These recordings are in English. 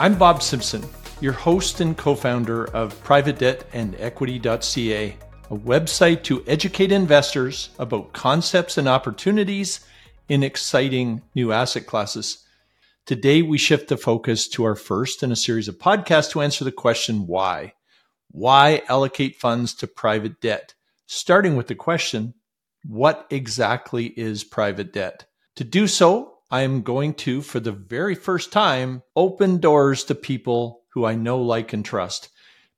I'm Bob Simpson, your host and co founder of Private Debt and Equity.ca, a website to educate investors about concepts and opportunities in exciting new asset classes. Today, we shift the focus to our first in a series of podcasts to answer the question why? Why allocate funds to private debt? Starting with the question, what exactly is private debt? To do so, I am going to, for the very first time, open doors to people who I know, like, and trust.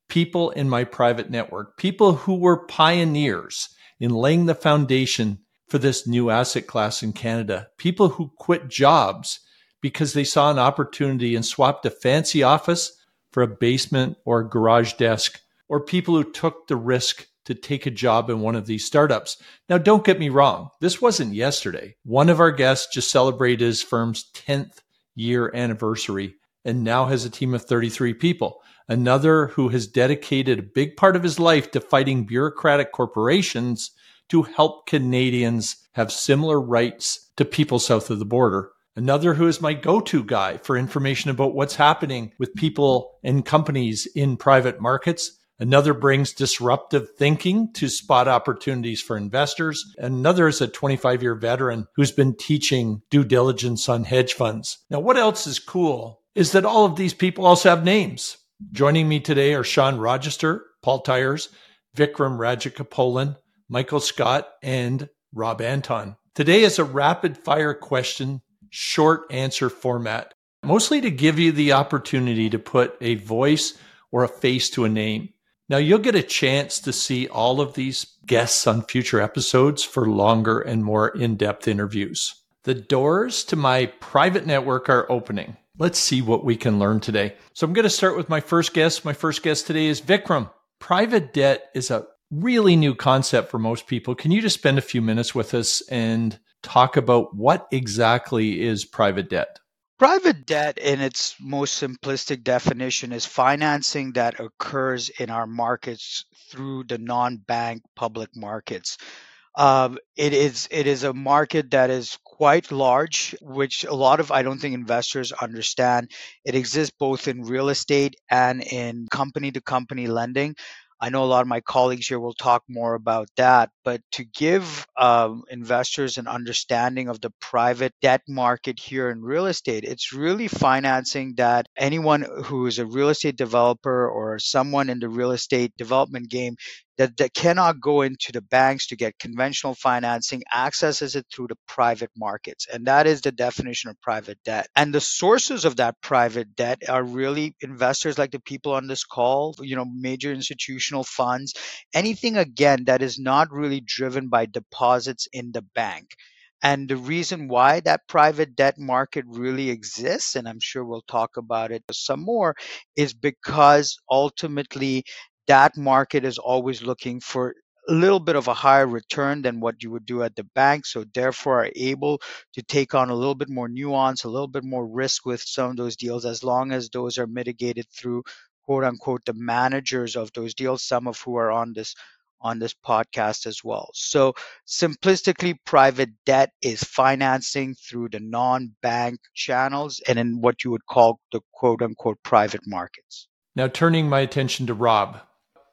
People in my private network, people who were pioneers in laying the foundation for this new asset class in Canada, people who quit jobs because they saw an opportunity and swapped a fancy office for a basement or a garage desk, or people who took the risk to take a job in one of these startups. Now, don't get me wrong, this wasn't yesterday. One of our guests just celebrated his firm's 10th year anniversary and now has a team of 33 people. Another who has dedicated a big part of his life to fighting bureaucratic corporations to help Canadians have similar rights to people south of the border. Another who is my go to guy for information about what's happening with people and companies in private markets Another brings disruptive thinking to spot opportunities for investors. Another is a 25 year veteran who's been teaching due diligence on hedge funds. Now, what else is cool is that all of these people also have names. Joining me today are Sean Rogister, Paul Tyers, Vikram Rajagopalan, Michael Scott, and Rob Anton. Today is a rapid fire question, short answer format, mostly to give you the opportunity to put a voice or a face to a name. Now, you'll get a chance to see all of these guests on future episodes for longer and more in depth interviews. The doors to my private network are opening. Let's see what we can learn today. So, I'm going to start with my first guest. My first guest today is Vikram. Private debt is a really new concept for most people. Can you just spend a few minutes with us and talk about what exactly is private debt? Private debt, in its most simplistic definition, is financing that occurs in our markets through the non-bank public markets. Um, it is it is a market that is quite large, which a lot of I don't think investors understand. It exists both in real estate and in company to company lending. I know a lot of my colleagues here will talk more about that, but to give um, investors an understanding of the private debt market here in real estate, it's really financing that anyone who is a real estate developer or someone in the real estate development game that, that cannot go into the banks to get conventional financing accesses it through the private markets. And that is the definition of private debt. And the sources of that private debt are really investors like the people on this call you know major institutional funds anything again that is not really driven by deposits in the bank. And the reason why that private debt market really exists, and I'm sure we'll talk about it some more, is because ultimately that market is always looking for a little bit of a higher return than what you would do at the bank so therefore are able to take on a little bit more nuance a little bit more risk with some of those deals as long as those are mitigated through quote unquote the managers of those deals some of who are on this on this podcast as well. So simplistically private debt is financing through the non-bank channels and in what you would call the quote unquote private markets. Now turning my attention to rob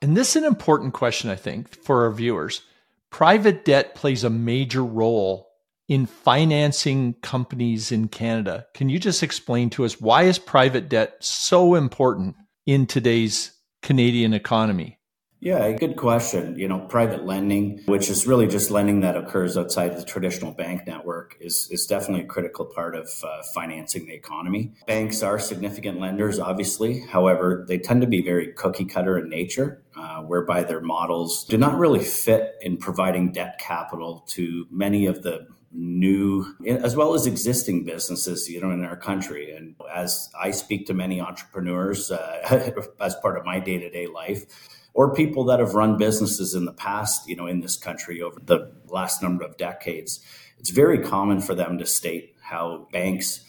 and this is an important question, I think, for our viewers. Private debt plays a major role in financing companies in Canada. Can you just explain to us why is private debt so important in today's Canadian economy? Yeah, good question. You know, private lending, which is really just lending that occurs outside the traditional bank network, is, is definitely a critical part of uh, financing the economy. Banks are significant lenders, obviously. However, they tend to be very cookie cutter in nature, uh, whereby their models do not really fit in providing debt capital to many of the new as well as existing businesses you know in our country and as i speak to many entrepreneurs uh, as part of my day-to-day life or people that have run businesses in the past, you know, in this country over the last number of decades. It's very common for them to state how banks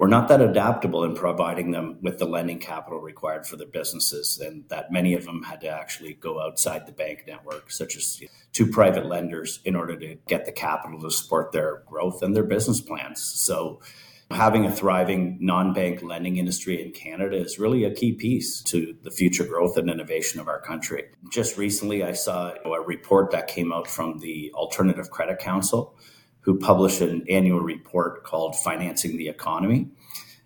were not that adaptable in providing them with the lending capital required for their businesses, and that many of them had to actually go outside the bank network, such as to private lenders, in order to get the capital to support their growth and their business plans. So, Having a thriving non bank lending industry in Canada is really a key piece to the future growth and innovation of our country. Just recently, I saw a report that came out from the Alternative Credit Council, who published an annual report called Financing the Economy.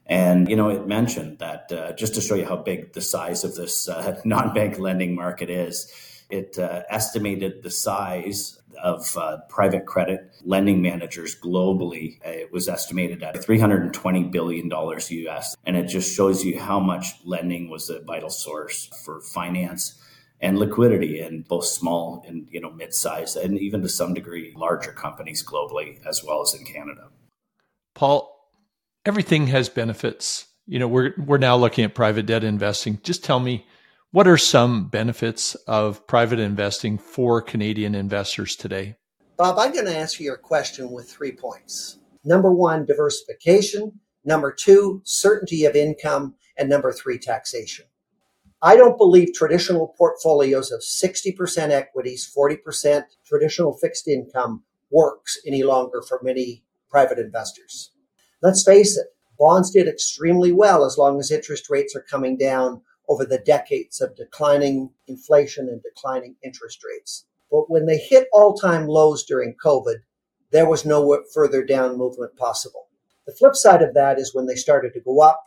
And, you know, it mentioned that uh, just to show you how big the size of this uh, non bank lending market is, it uh, estimated the size of uh, private credit lending managers globally. It was estimated at $320 billion US. And it just shows you how much lending was a vital source for finance and liquidity in both small and you know mid-sized and even to some degree larger companies globally as well as in Canada. Paul, everything has benefits. You know, we're we're now looking at private debt investing. Just tell me what are some benefits of private investing for Canadian investors today? Bob, I'm going to answer your question with three points. Number one, diversification. Number two, certainty of income. And number three, taxation. I don't believe traditional portfolios of 60% equities, 40% traditional fixed income works any longer for many private investors. Let's face it, bonds did extremely well as long as interest rates are coming down over the decades of declining inflation and declining interest rates. But when they hit all time lows during COVID, there was no further down movement possible. The flip side of that is when they started to go up,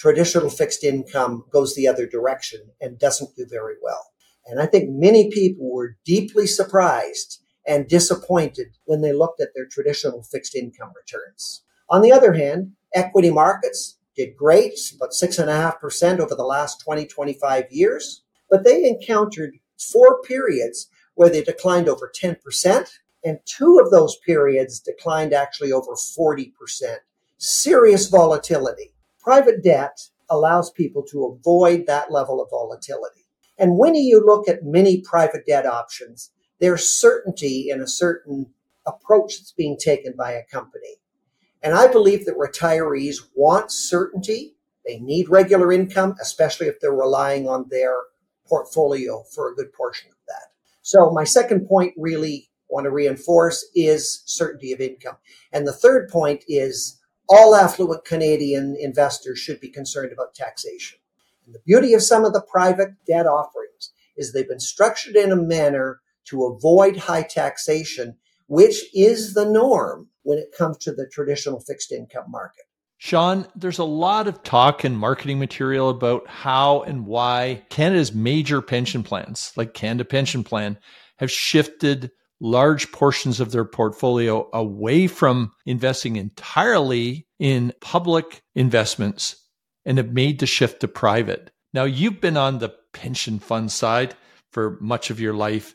traditional fixed income goes the other direction and doesn't do very well. And I think many people were deeply surprised and disappointed when they looked at their traditional fixed income returns. On the other hand, equity markets did great, about 6.5% over the last 20, 25 years. But they encountered four periods where they declined over 10%, and two of those periods declined actually over 40%. Serious volatility. Private debt allows people to avoid that level of volatility. And when you look at many private debt options, there's certainty in a certain approach that's being taken by a company. And I believe that retirees want certainty. They need regular income, especially if they're relying on their portfolio for a good portion of that. So my second point really want to reinforce is certainty of income. And the third point is all affluent Canadian investors should be concerned about taxation. And the beauty of some of the private debt offerings is they've been structured in a manner to avoid high taxation, which is the norm when it comes to the traditional fixed income market. Sean, there's a lot of talk and marketing material about how and why Canada's major pension plans, like Canada Pension Plan, have shifted large portions of their portfolio away from investing entirely in public investments and have made the shift to private. Now, you've been on the pension fund side for much of your life.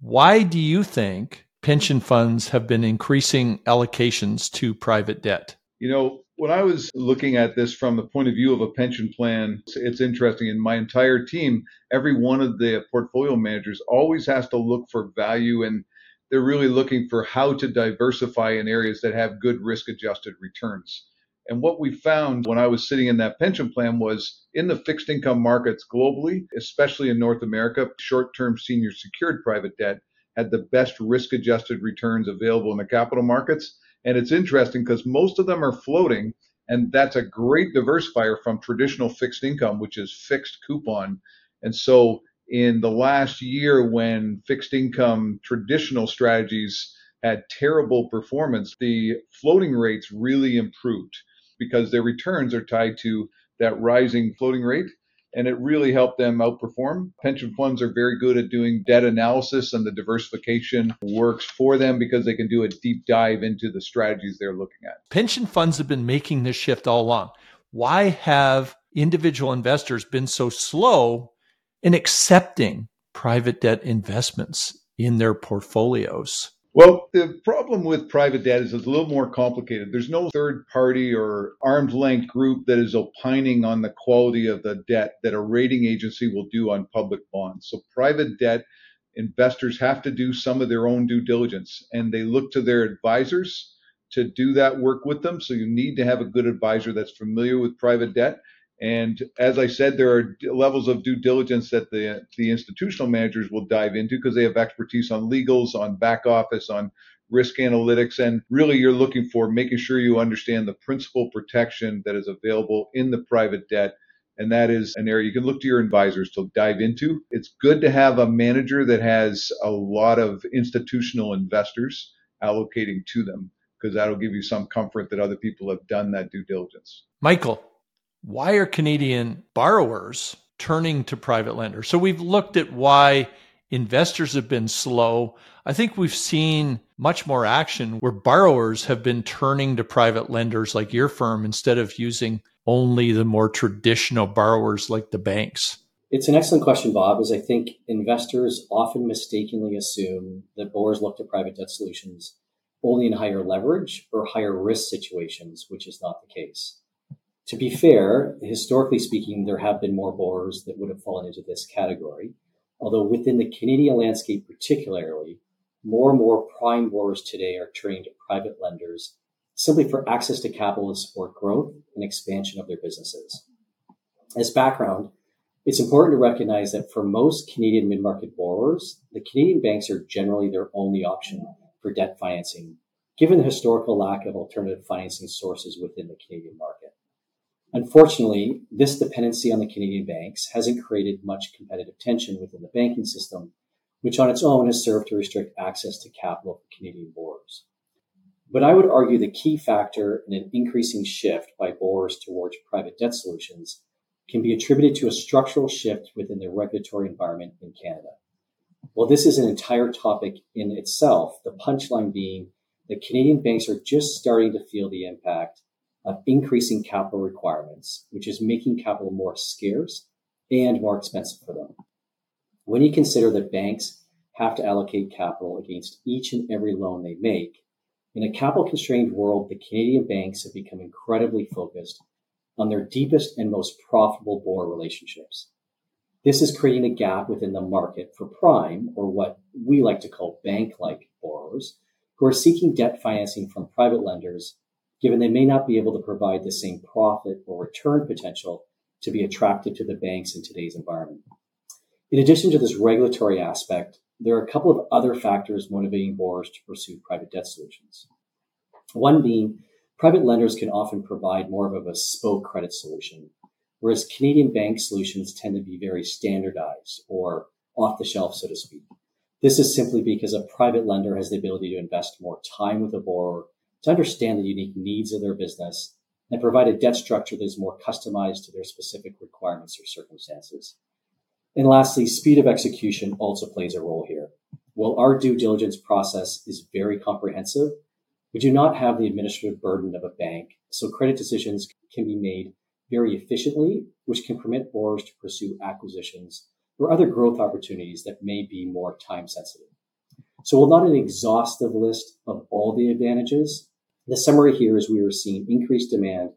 Why do you think pension funds have been increasing allocations to private debt? You know, when I was looking at this from the point of view of a pension plan, it's interesting. In my entire team, every one of the portfolio managers always has to look for value and they're really looking for how to diversify in areas that have good risk adjusted returns. And what we found when I was sitting in that pension plan was in the fixed income markets globally, especially in North America, short term senior secured private debt had the best risk adjusted returns available in the capital markets. And it's interesting because most of them are floating, and that's a great diversifier from traditional fixed income, which is fixed coupon. And so, in the last year, when fixed income traditional strategies had terrible performance, the floating rates really improved because their returns are tied to that rising floating rate and it really helped them outperform. Pension funds are very good at doing debt analysis, and the diversification works for them because they can do a deep dive into the strategies they're looking at. Pension funds have been making this shift all along. Why have individual investors been so slow in accepting private debt investments in their portfolios? Well, the problem with private debt is it's a little more complicated. There's no third party or arm's length group that is opining on the quality of the debt that a rating agency will do on public bonds. So private debt investors have to do some of their own due diligence and they look to their advisors to do that work with them. So you need to have a good advisor that's familiar with private debt and as I said, there are levels of due diligence that the, the institutional managers will dive into because they have expertise on legals, on back office, on risk analytics, and really you're looking for making sure you understand the principal protection that is available in the private debt. And that is an area you can look to your advisors to dive into. It's good to have a manager that has a lot of institutional investors allocating to them because that'll give you some comfort that other people have done that due diligence. Michael, why are Canadian borrowers turning to private lenders? So we've looked at why investors have been slow. I think we've seen much more action where borrowers have been turning to private lenders like your firm instead of using only the more traditional borrowers like the banks. It's an excellent question, Bob, as I think investors often mistakenly assume that borrowers look to private debt solutions only in higher leverage or higher risk situations, which is not the case. To be fair, historically speaking, there have been more borrowers that would have fallen into this category. Although within the Canadian landscape, particularly, more and more prime borrowers today are turning to private lenders simply for access to capital to support growth and expansion of their businesses. As background, it's important to recognize that for most Canadian mid market borrowers, the Canadian banks are generally their only option for debt financing, given the historical lack of alternative financing sources within the Canadian market. Unfortunately, this dependency on the Canadian banks hasn't created much competitive tension within the banking system, which on its own has served to restrict access to capital for Canadian borrowers. But I would argue the key factor in an increasing shift by borrowers towards private debt solutions can be attributed to a structural shift within the regulatory environment in Canada. While this is an entire topic in itself, the punchline being that Canadian banks are just starting to feel the impact of increasing capital requirements, which is making capital more scarce and more expensive for them. When you consider that banks have to allocate capital against each and every loan they make, in a capital constrained world, the Canadian banks have become incredibly focused on their deepest and most profitable borrower relationships. This is creating a gap within the market for prime, or what we like to call bank like borrowers, who are seeking debt financing from private lenders given they may not be able to provide the same profit or return potential to be attractive to the banks in today's environment. In addition to this regulatory aspect, there are a couple of other factors motivating borrowers to pursue private debt solutions. One being private lenders can often provide more of a bespoke credit solution, whereas Canadian bank solutions tend to be very standardized or off the shelf, so to speak. This is simply because a private lender has the ability to invest more time with a borrower to understand the unique needs of their business and provide a debt structure that is more customized to their specific requirements or circumstances. And lastly, speed of execution also plays a role here. While our due diligence process is very comprehensive, we do not have the administrative burden of a bank, so credit decisions can be made very efficiently, which can permit borrowers to pursue acquisitions or other growth opportunities that may be more time sensitive. So while not an exhaustive list of all the advantages, the summary here is we are seeing increased demand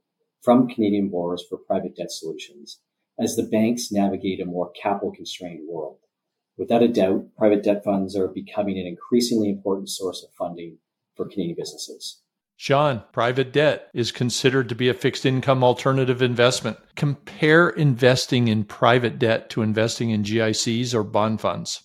from Canadian borrowers for private debt solutions as the banks navigate a more capital constrained world. Without a doubt, private debt funds are becoming an increasingly important source of funding for Canadian businesses. Sean, private debt is considered to be a fixed income alternative investment. Compare investing in private debt to investing in GICs or bond funds.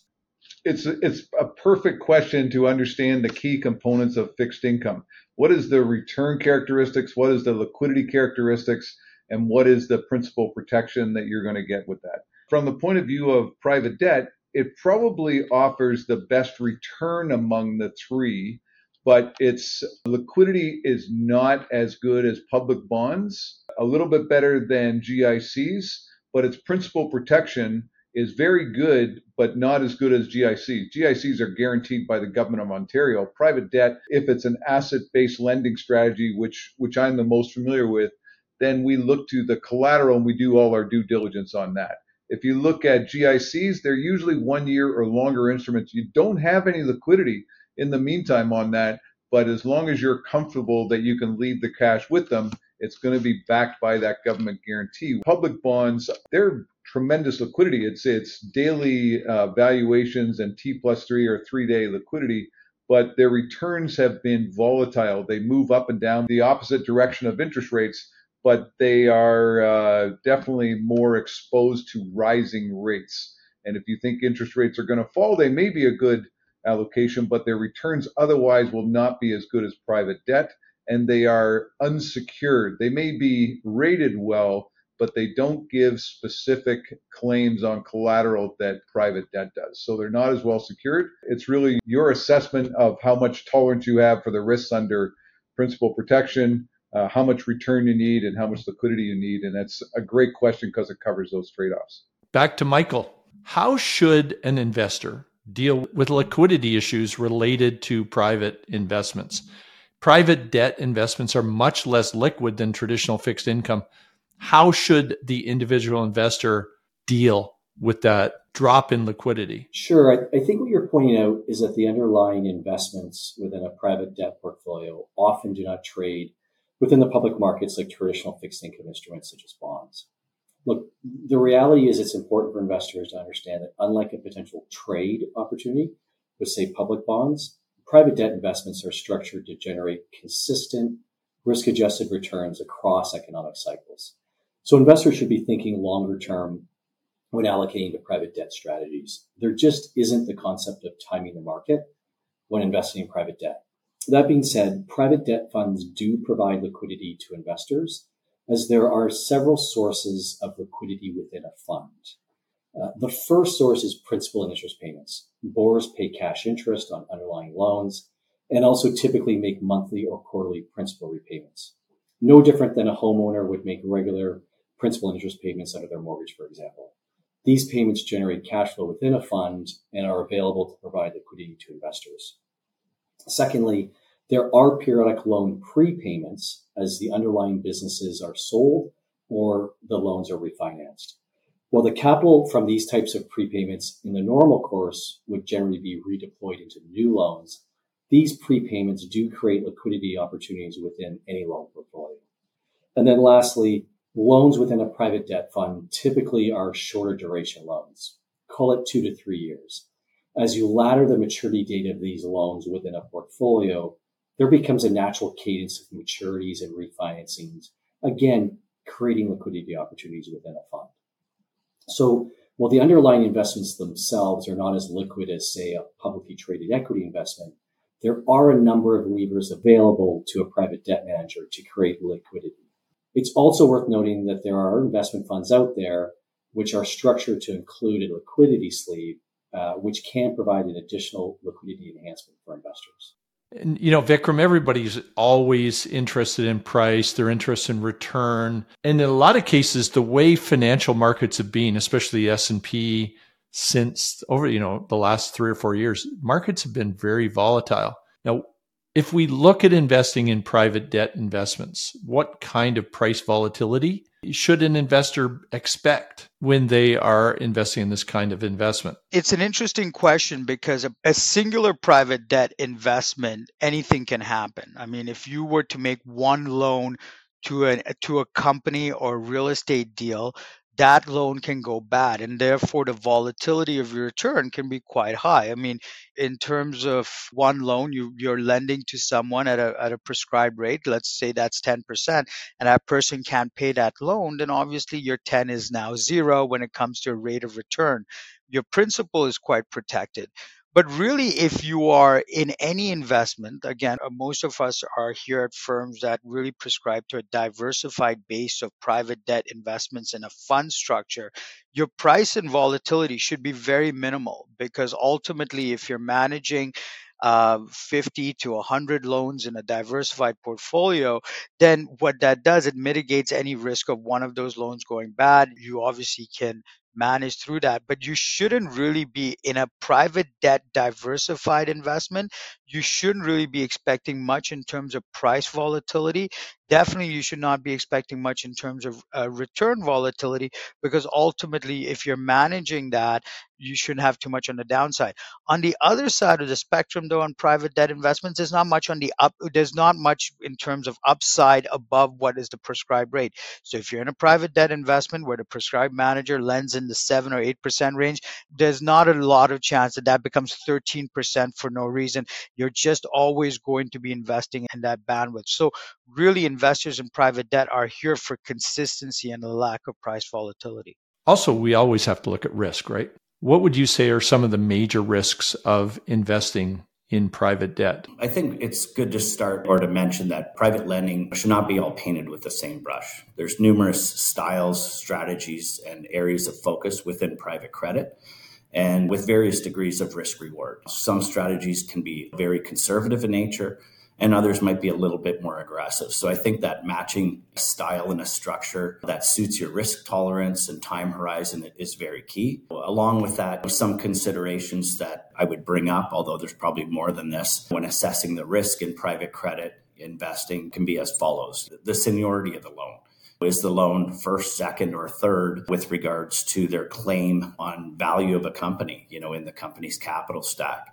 It's it's a perfect question to understand the key components of fixed income what is the return characteristics, what is the liquidity characteristics, and what is the principal protection that you're going to get with that. From the point of view of private debt, it probably offers the best return among the three, but its liquidity is not as good as public bonds, a little bit better than GICs, but its principal protection is very good, but not as good as GICs. GICs are guaranteed by the government of Ontario. Private debt, if it's an asset-based lending strategy, which which I'm the most familiar with, then we look to the collateral and we do all our due diligence on that. If you look at GICs, they're usually one year or longer instruments. You don't have any liquidity in the meantime on that, but as long as you're comfortable that you can leave the cash with them, it's going to be backed by that government guarantee. Public bonds, they're tremendous liquidity. It's it's daily uh, valuations and T plus three or three day liquidity, but their returns have been volatile. They move up and down the opposite direction of interest rates, but they are uh, definitely more exposed to rising rates. And if you think interest rates are going to fall, they may be a good allocation, but their returns otherwise will not be as good as private debt, and they are unsecured. They may be rated well, but they don't give specific claims on collateral that private debt does. So they're not as well secured. It's really your assessment of how much tolerance you have for the risks under principal protection, uh, how much return you need, and how much liquidity you need. And that's a great question because it covers those trade offs. Back to Michael. How should an investor deal with liquidity issues related to private investments? Private debt investments are much less liquid than traditional fixed income how should the individual investor deal with that drop in liquidity? Sure. I, I, think what you're pointing out is that the underlying investments within a private debt portfolio often do not trade within the public markets like traditional fixed income instruments such as bonds. Look, the reality is it's important for investors to understand that unlike a potential trade opportunity with, say, public bonds, private debt investments are structured to generate consistent risk adjusted returns across economic cycles. So investors should be thinking longer term when allocating to private debt strategies. There just isn't the concept of timing the market when investing in private debt. That being said, private debt funds do provide liquidity to investors as there are several sources of liquidity within a fund. Uh, the first source is principal and interest payments. Borrowers pay cash interest on underlying loans and also typically make monthly or quarterly principal repayments. No different than a homeowner would make regular principal interest payments under their mortgage, for example. These payments generate cash flow within a fund and are available to provide liquidity to investors. Secondly, there are periodic loan prepayments as the underlying businesses are sold or the loans are refinanced. While the capital from these types of prepayments in the normal course would generally be redeployed into new loans, these prepayments do create liquidity opportunities within any loan portfolio. And then lastly, Loans within a private debt fund typically are shorter duration loans. Call it two to three years. As you ladder the maturity date of these loans within a portfolio, there becomes a natural cadence of maturities and refinancings, again, creating liquidity opportunities within a fund. So while the underlying investments themselves are not as liquid as, say, a publicly traded equity investment, there are a number of levers available to a private debt manager to create liquidity. It's also worth noting that there are investment funds out there which are structured to include a liquidity sleeve, uh, which can provide an additional liquidity enhancement for investors. And, you know, Vikram, everybody's always interested in price. They're interested in return. And in a lot of cases, the way financial markets have been, especially the S&P since over, you know, the last three or four years, markets have been very volatile. Now, if we look at investing in private debt investments, what kind of price volatility should an investor expect when they are investing in this kind of investment? It's an interesting question because a, singular private debt investment, anything can happen. I mean, if you were to make one loan to a to a company or real estate deal, that loan can go bad and therefore the volatility of your return can be quite high. I mean in terms of one loan you you're lending to someone at a at a prescribed rate let's say that's 10% and that person can't pay that loan then obviously your 10 is now 0 when it comes to a rate of return. Your principal is quite protected but really, if you are in any investment, again, uh, most of us are here at firms that really prescribe to a diversified base of private debt investments in a fund structure, your price and volatility should be very minimal because ultimately, if you're managing uh, 50 to 100 loans in a diversified portfolio, then what that does, it mitigates any risk of one of those loans going bad. You obviously can manage through that. But you shouldn't really be in a private debt diversified investment. You shouldn't really be expecting much in terms of price volatility. Definitely, you should not be expecting much in terms of uh, return volatility because ultimately, if you're managing that, you shouldn't have too much on the downside. On the other side of the spectrum, though, on private debt investments, there's not much on the up. There's not much in terms of upside above what is the prescribed rate. So if you're in a private debt investment where the prescribed manager lends in the seven or eight percent range, there's not a lot of chance that that becomes 13 percent for no reason. You're just always going to be investing in that bandwidth. So really, investors in private debt are here for consistency and a lack of price volatility. Also, we always have to look at risk, right? What would you say are some of the major risks of investing in private debt? I think it's good to start or to mention that private lending should not be all painted with the same brush. There's numerous styles, strategies, and areas of focus within private credit and with various degrees of risk reward. Some strategies can be very conservative in nature and others might be a little bit more aggressive. So I think that matching style and a structure that suits your risk tolerance and time horizon is very key. Along with that, some considerations that I would bring up, although there's probably more than this, when assessing the risk in private credit investing can be as follows. The seniority of the loan. Is the loan first, second, or third with regards to their claim on value of a company, you know, in the company's capital stack?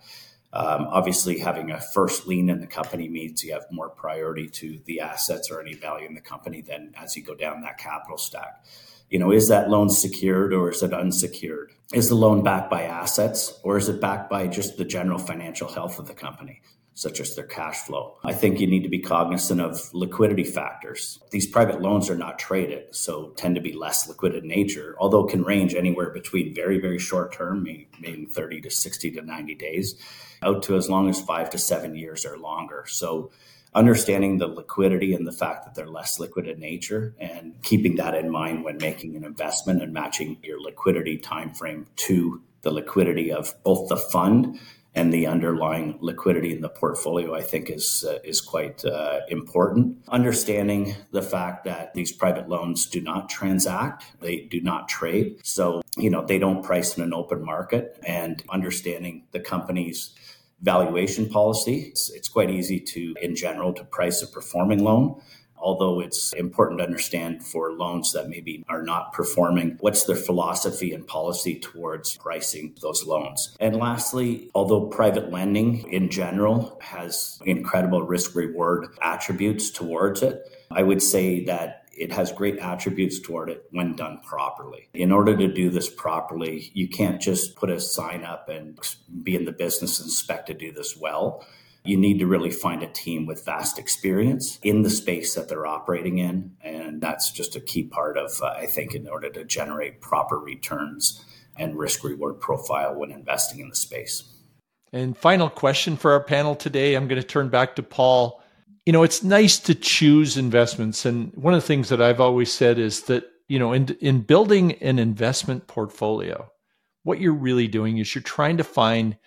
Um, obviously, having a first lien in the company means you have more priority to the assets or any value in the company than as you go down that capital stack. You know, is that loan secured or is it unsecured? Is the loan backed by assets or is it backed by just the general financial health of the company? Such as their cash flow. I think you need to be cognizant of liquidity factors. These private loans are not traded, so tend to be less liquid in nature, although can range anywhere between very, very short term, meaning 30 to 60 to 90 days, out to as long as five to seven years or longer. So understanding the liquidity and the fact that they're less liquid in nature and keeping that in mind when making an investment and matching your liquidity time frame to the liquidity of both the fund and the underlying liquidity in the portfolio, I think, is uh, is quite uh, important. Understanding the fact that these private loans do not transact, they do not trade, so you know they don't price in an open market, and understanding the company's valuation policy, it's, it's quite easy to, in general, to price a performing loan although it's important to understand for loans that maybe are not performing, what's their philosophy and policy towards pricing those loans. And lastly, although private lending in general has incredible risk reward attributes towards it, I would say that it has great attributes toward it when done properly. In order to do this properly, you can't just put a sign up and be in the business and expect to do this well you need to really find a team with vast experience in the space that they're operating in. And that's just a key part of, uh, I think, in order to generate proper returns and risk reward profile when investing in the space. And final question for our panel today I'm going to turn back to Paul. You know, it's nice to choose investments. And one of the things that I've always said is that, you know, in, in building an investment portfolio, what you're really doing is you're trying to find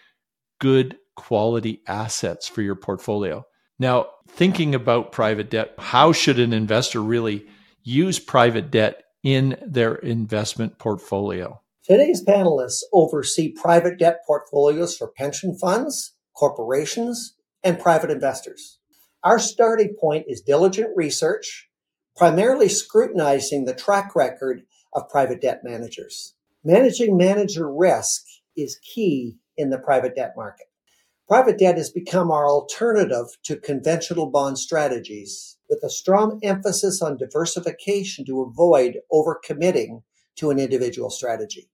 good quality assets for your portfolio. Now, thinking about private debt, how should an investor really use private debt in their investment portfolio? Today's panelists oversee private debt portfolios for pension funds, corporations, and private investors. Our starting point is diligent research, primarily scrutinizing the track record of private debt managers. Managing manager risk is key in the private debt market. Private debt has become our alternative to conventional bond strategies, with a strong emphasis on diversification to avoid overcommitting to an individual strategy.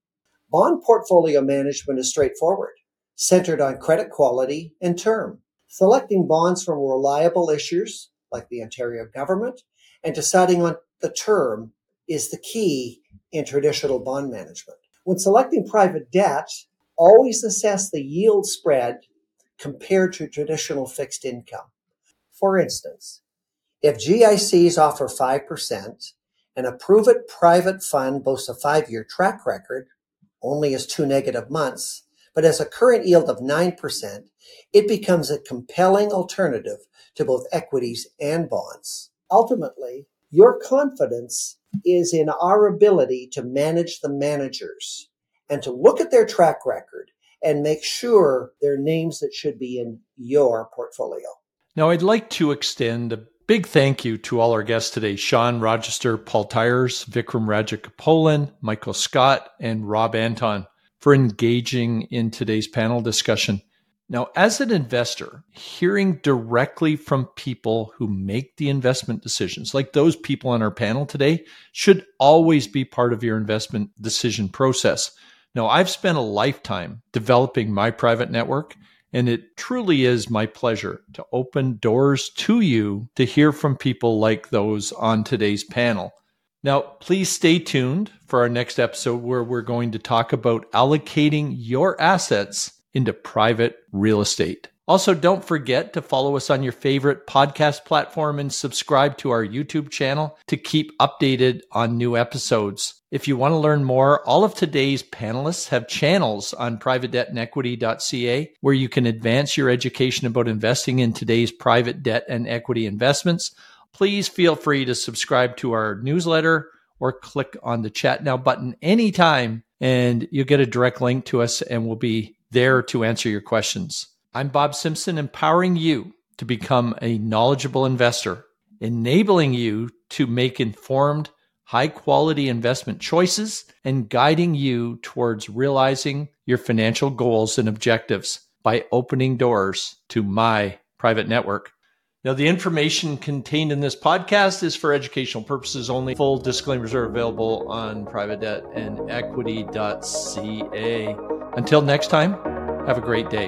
Bond portfolio management is straightforward, centered on credit quality and term. Selecting bonds from reliable issuers like the Ontario government and deciding on the term is the key in traditional bond management. When selecting private debt, always assess the yield spread compared to traditional fixed income. For instance, if GICs offer 5% and a prove it private fund boasts a five year track record, only has two negative months, but has a current yield of 9%, it becomes a compelling alternative to both equities and bonds. Ultimately, your confidence is in our ability to manage the managers and to look at their track record and make sure they're names that should be in your portfolio. Now, I'd like to extend a big thank you to all our guests today Sean Rogister, Paul Tyers, Vikram Rajagopalan, Michael Scott, and Rob Anton for engaging in today's panel discussion. Now, as an investor, hearing directly from people who make the investment decisions, like those people on our panel today, should always be part of your investment decision process. No, I've spent a lifetime developing my private network, and it truly is my pleasure to open doors to you to hear from people like those on today's panel. Now, please stay tuned for our next episode where we're going to talk about allocating your assets into private real estate. Also, don't forget to follow us on your favorite podcast platform and subscribe to our YouTube channel to keep updated on new episodes. If you want to learn more, all of today's panelists have channels on privatedebtandequity.ca where you can advance your education about investing in today's private debt and equity investments please feel free to subscribe to our newsletter or click on the chat now button anytime and you'll get a direct link to us and we'll be there to answer your questions. I'm Bob Simpson, empowering you to become a knowledgeable investor, enabling you to make informed, high quality investment choices, and guiding you towards realizing your financial goals and objectives by opening doors to my private network. Now, the information contained in this podcast is for educational purposes only. Full disclaimers are available on private debt and equity.ca. Until next time, have a great day.